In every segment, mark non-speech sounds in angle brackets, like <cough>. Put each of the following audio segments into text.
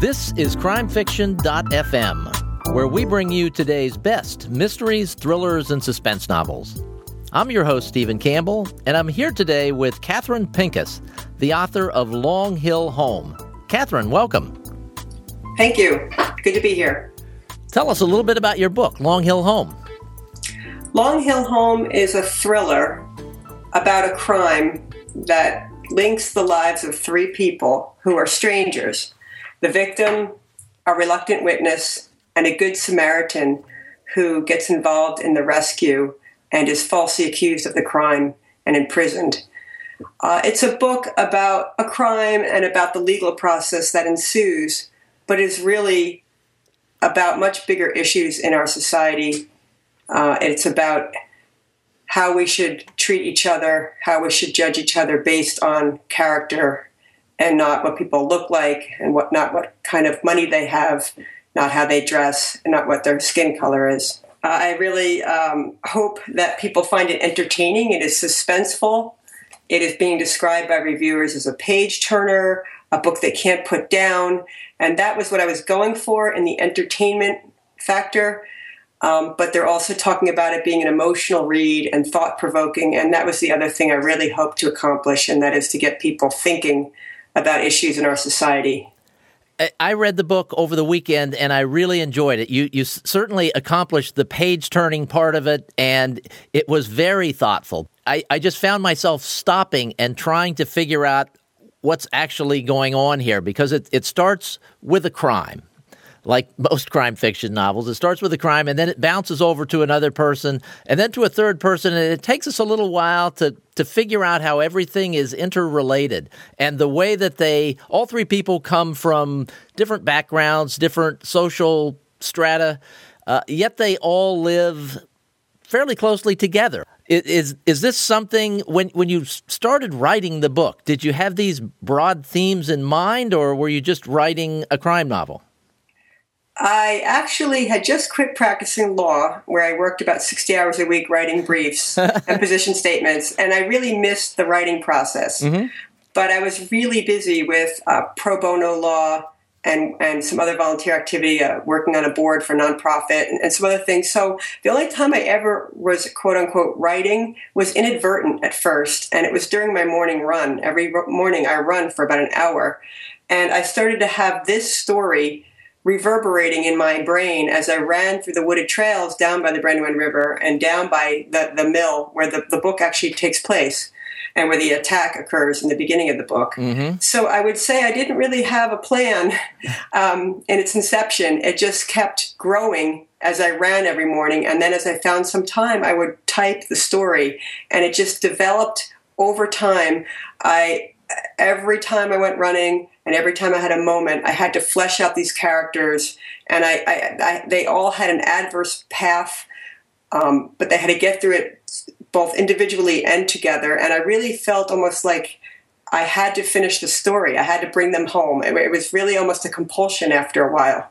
This is crimefiction.fm, where we bring you today's best mysteries, thrillers, and suspense novels. I'm your host, Stephen Campbell, and I'm here today with Kathryn Pincus, the author of Long Hill Home. Kathryn, welcome. Thank you. Good to be here. Tell us a little bit about your book, Long Hill Home. Long Hill Home is a thriller about a crime that links the lives of three people who are strangers the victim, a reluctant witness, and a good Samaritan who gets involved in the rescue and is falsely accused of the crime and imprisoned. Uh, it's a book about a crime and about the legal process that ensues, but is really about much bigger issues in our society. Uh, it's about how we should treat each other, how we should judge each other based on character and not what people look like and what not what kind of money they have, not how they dress, and not what their skin color is. Uh, I really um, hope that people find it entertaining. It is suspenseful. It is being described by reviewers as a page turner, a book they can't put down, and that was what I was going for in the entertainment factor. Um, but they're also talking about it being an emotional read and thought provoking, and that was the other thing I really hoped to accomplish, and that is to get people thinking about issues in our society. I read the book over the weekend and I really enjoyed it. You you certainly accomplished the page turning part of it and it was very thoughtful. I, I just found myself stopping and trying to figure out what's actually going on here because it, it starts with a crime like most crime fiction novels. It starts with a crime and then it bounces over to another person and then to a third person. And it takes us a little while to, to figure out how everything is interrelated. And the way that they, all three people come from different backgrounds, different social strata, uh, yet they all live fairly closely together. Is is this something when when you started writing the book? Did you have these broad themes in mind, or were you just writing a crime novel? I actually had just quit practicing law, where I worked about 60 hours a week writing briefs <laughs> and position statements, and I really missed the writing process. Mm-hmm. But I was really busy with uh, pro bono law and, and some other volunteer activity, uh, working on a board for nonprofit and, and some other things. So the only time I ever was quote unquote writing was inadvertent at first, and it was during my morning run. Every morning I run for about an hour. And I started to have this story reverberating in my brain as I ran through the wooded trails down by the Brandywine River and down by the, the mill where the, the book actually takes place and where the attack occurs in the beginning of the book. Mm-hmm. So I would say I didn't really have a plan <laughs> um, in its inception. It just kept growing as I ran every morning. And then as I found some time, I would type the story. And it just developed over time. I every time I went running, and every time I had a moment, I had to flesh out these characters, and I, I, I they all had an adverse path, um, but they had to get through it both individually and together. And I really felt almost like I had to finish the story. I had to bring them home. It, it was really almost a compulsion after a while.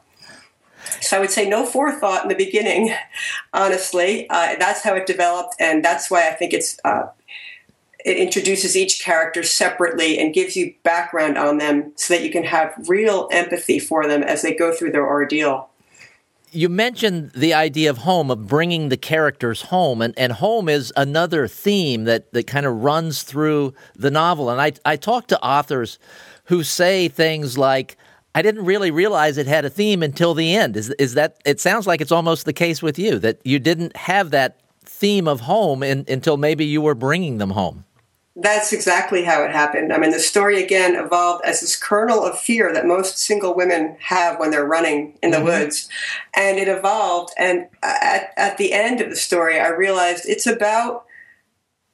So I would say no forethought in the beginning, <laughs> honestly. Uh, that's how it developed, and that's why I think it's uh, it introduces each character separately and gives you background on them so that you can have real empathy for them as they go through their ordeal. You mentioned the idea of home, of bringing the characters home, and, and home is another theme that, that kind of runs through the novel. And I, I talk to authors who say things like, I didn't really realize it had a theme until the end. Is, is that, it sounds like it's almost the case with you, that you didn't have that theme of home in, until maybe you were bringing them home that's exactly how it happened. I mean, the story again evolved as this kernel of fear that most single women have when they're running in the mm-hmm. woods. And it evolved. And at, at the end of the story, I realized it's about,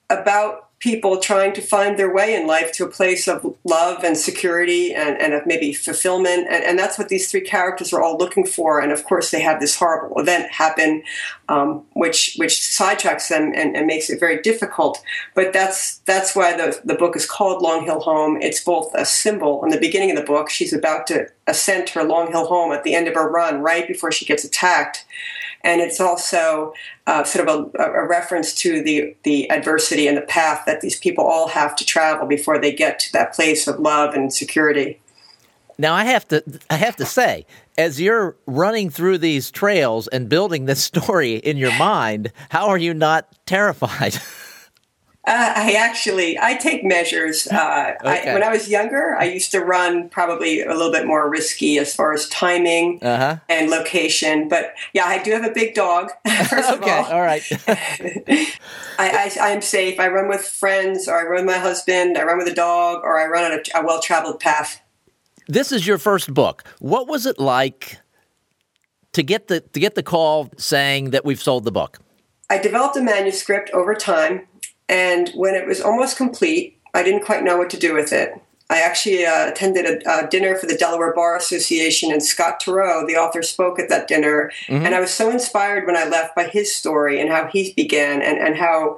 about people trying to find their way in life to a place of love and security and, and of maybe fulfillment. And, and, that's what these three characters are all looking for. And of course, they have this horrible event happen, um, which which sidetracks them and, and, makes it very difficult. But that's that's why the, the book is called Long Hill Home. It's both a symbol in the beginning of the book. She's about to ascend her Long Hill home at the end of her run, right before she gets attacked and it's also uh, sort of a, a, reference to the the adversity and the path that these people all have to travel before they get to that place of love and security. Now I have to I have to say, as you're running through these trails and building this story in your mind, how are you not terrified? <laughs> Uh, I actually I take measures. <laughs> Uh, okay. I, when I was younger, I used to run probably a little bit more risky as far as timing uh-huh. and location. But yeah, I do have a big dog. <laughs> First okay, of all, all right. <laughs> I, I, am safe. I run with friends, or I run with my husband. I run with a dog, or I run on a, a well traveled path. This is your first book. What was it like to get the to get the call saying that we've sold the book? I developed a manuscript over time and when it was almost complete, I didn't quite know what to do with it. I actually uh, attended a, a, dinner for the Delaware Bar Association, and Scott Turow, the author, spoke at that dinner. Mm-hmm. And I was so inspired when I left by his story and how he began, and, and how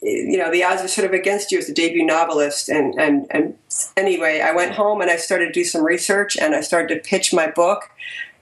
you know the odds were sort of against you as a debut novelist. And, and and anyway, I went home and I started to do some research, and I started to pitch my book.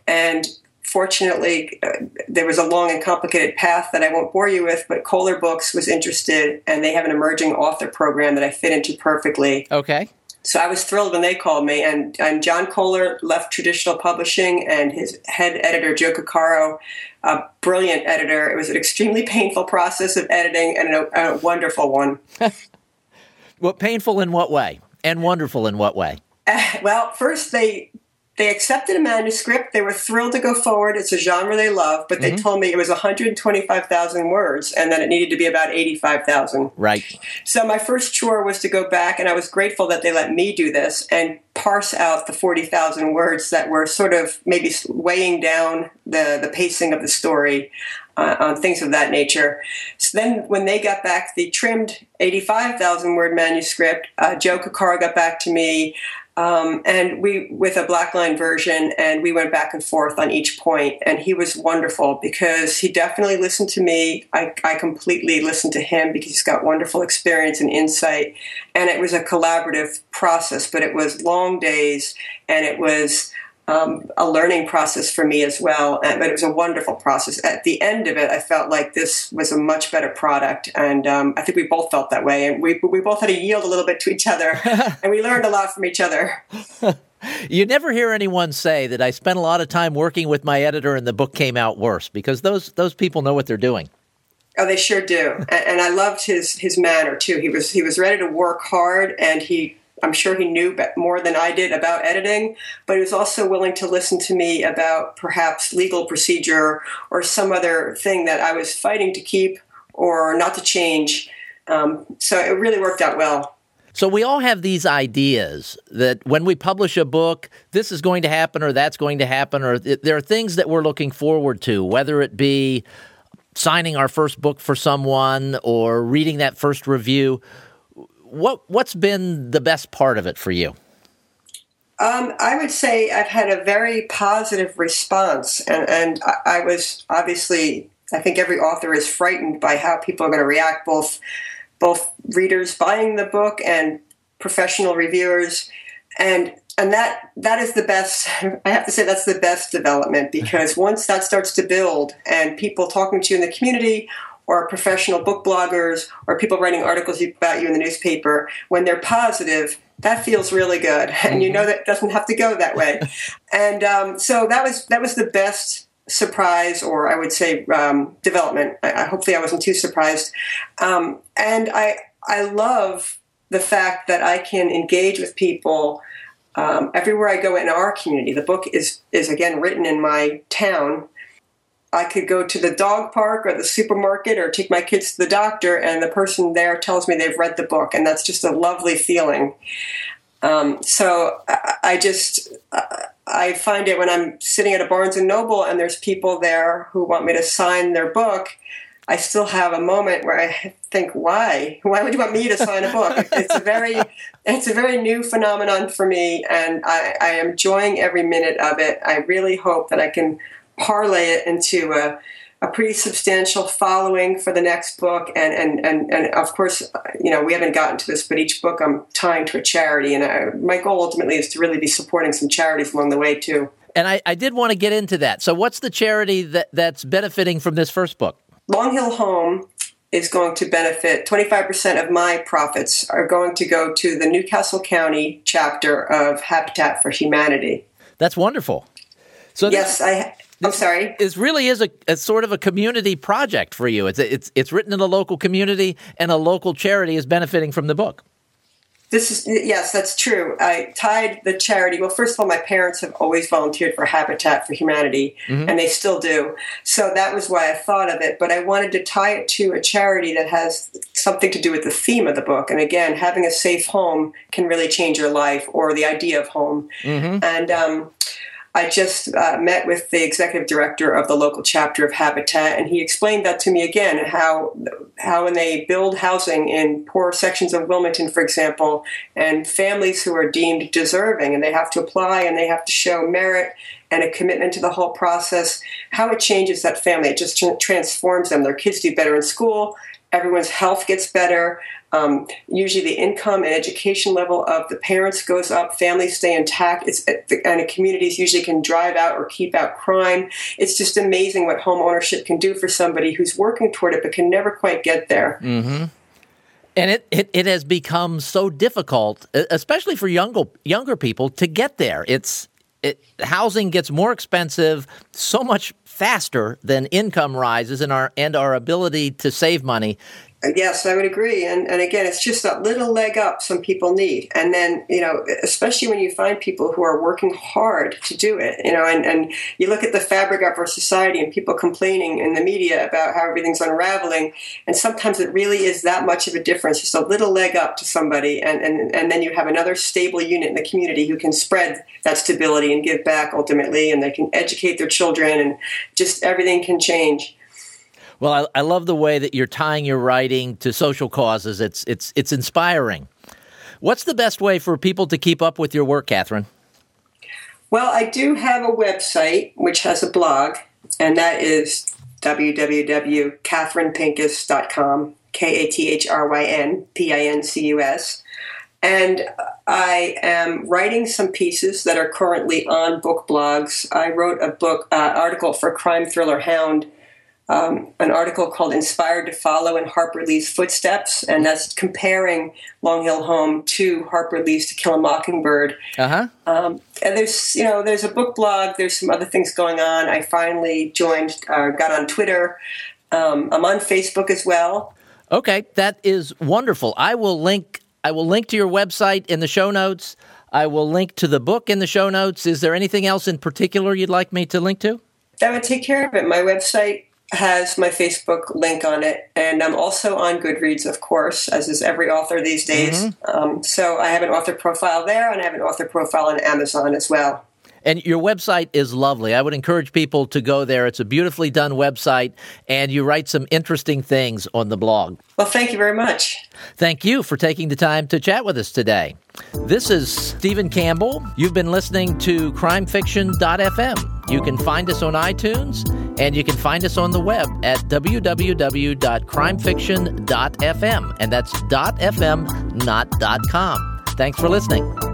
And fortunately, uh, there was a long and complicated path that I won't bore you with, but Koehler Books was interested, and they have an emerging author program that I fit into perfectly. Okay. So I was thrilled when they called me, and, and John Koehler left traditional publishing, and his head editor, Joe Coccaro, a brilliant editor. It was an extremely painful process of editing and a, a wonderful one. <laughs> well, painful in what way? And wonderful in what way? Uh, <laughs> well, first they they accepted a manuscript. They were thrilled to go forward. It's a genre they love, but they mm-hmm. told me it was 125,000 words and that it needed to be about 85,000. Right. So my first chore was to go back, and I was grateful that they let me do this and parse out the 40,000 words that were sort of maybe weighing down the, the pacing of the story. Uh, on things of that nature. So then, when they got back the trimmed 85,000 word manuscript, uh, Joe Coccaro got back to me um, and we with a blackline version and we went back and forth on each point and he was wonderful because he definitely listened to me. I, I completely listened to him because he's got wonderful experience and insight. And it was a collaborative process but it was long days and it was um, a learning process for me as well. but it was a wonderful process. At the end of it, I felt like this was a much better product, and um, I think we both felt that way. And we we both had to yield a little bit to each other, <laughs> and we learned a lot from each other. <laughs> you never hear anyone say that I spent a lot of time working with my editor and the book came out worse because those those people know what they're doing. Oh, they sure do, <laughs> and, and I loved his his manner too. He was he was ready to work hard, and he I'm sure he knew more than I did about editing, but he was also willing to listen to me about perhaps legal procedure or some other thing that I was fighting to keep or not to change. Um, so it really worked out well. So we all have these ideas that when we publish a book, this is going to happen or that's going to happen, or th- there are things that we're looking forward to, whether it be signing our first book for someone or reading that first review what what's been the best part of it for you? Um, I would say I've had a very positive response, and, and I, I was obviously. I think every author is frightened by how people are going to react, both both readers buying the book and professional reviewers, and and that that is the best. <laughs> I have to say that's the best development because once that starts to build and people talking to you in the community or professional book bloggers or people writing articles about you in the newspaper, when they're positive, that feels really good, <laughs> and mm-hmm. you know that doesn't have to go that way. <laughs> and um, so that was that was the best surprise, or I would say um, development. I, hopefully, I wasn't too surprised. Um, and I I love the fact that I can engage with people. Um, everywhere I go in our community, the book is is again written in my town, I could go to the dog park or the supermarket or take my kids to the doctor, and the person there tells me they've read the book, and that's just a lovely feeling. Um, so I, I just I find it when I'm sitting at a Barnes and Noble and there's people there who want me to sign their book. I still have a moment where I think, why? Why would you want me to sign a book? It's a very, it's a very new phenomenon for me, and I, I am enjoying every minute of it. I really hope that I can parlay it into a, a pretty substantial following for the next book. And, and, and, and of course, you know, we haven't gotten to this, but each book I'm tying to a charity. And I, my goal ultimately is to really be supporting some charities along the way, too. And I, I did want to get into that. So, what's the charity that, that's benefiting from this first book? Long Hill Home is going to benefit 25% of my profits are going to go to the New Castle County chapter of Habitat for Humanity. That's wonderful. So yes, this. I'm sorry. It really is a, a, sort of a community project for you. It's it's it's written in a local community, and a local charity is benefiting from the book. This is yes, that's true. I tied the charity. Well, first of all, my parents have always volunteered for Habitat for Humanity, mm-hmm. and they still do. So that was why I thought of it. But I wanted to tie it to a charity that has something to do with the theme of the book. And again, having a safe home can really change your life, or the idea of home. Mm-hmm. And um, I just uh, met with the executive director of the local chapter of Habitat, and he explained that to me again how how when they build housing in poor sections of Wilmington, for example, and families who are deemed deserving, and they have to apply and they have to show merit and a commitment to the whole process, how it changes that family. It just transforms them. Their kids do better in school. Everyone's health gets better. Um, usually, the income and education level of the parents goes up. Families stay intact. It's and communities usually can drive out or keep out crime. It's just amazing what home ownership can do for somebody who's working toward it but can never quite get there. Mm-hmm. And it, it, it has become so difficult, especially for younger younger people, to get there. It's it, housing gets more expensive so much faster than income rises and our and our ability to save money Uh, yes, I would agree. And, and again, it's just that little leg up some people need. And then, you know, especially when you find people who are working hard to do it, you know, and, and you look at the fabric of our society and people complaining in the media about how everything's unraveling. And sometimes it really is that much of a difference, just a little leg up to somebody. And, and, and then you have another stable unit in the community who can spread that stability and give back ultimately. And they can educate their children and just everything can change. Well, I, I love the way that you're tying your writing to social causes. It's it's it's inspiring. What's the best way for people to keep up with your work, Kathryn? Well, I do have a website which has a blog, and that is www.kathrynpincus.com, K A T H R Y N P I N C U S. And I am writing some pieces that are currently on book blogs. I wrote a book uh, article for Crime Thriller Hound um, an article called Inspired to Follow in Harper Lee's Footsteps, and that's comparing Long Hill Home to Harper Lee's To Kill a Mockingbird. Uh-huh. Um, and there's, you know, there's a book blog, there's some other things going on. I finally joined, uh, got on Twitter. Um, I'm on Facebook as well. Okay, that is wonderful. I will link I will link to your website in the show notes. I will link to the book in the show notes. Is there anything else in particular you'd like me to link to? That would take care of it. My website has my Facebook link on it, and I'm also on Goodreads, of course, as is every author these days. Mm-hmm. Um, so I have an author profile there, and I have an author profile on Amazon as well. And your website is lovely. I would encourage people to go there. It's a beautifully done website, and you write some interesting things on the blog. Well, thank you very much. Thank you for taking the time to chat with us today. This is Stephen Campbell. You've been listening to crimefiction.fm. You can find us on iTunes, and you can find us on the web at www.crimefiction.fm. And that's .fm, not .com. Thanks for listening.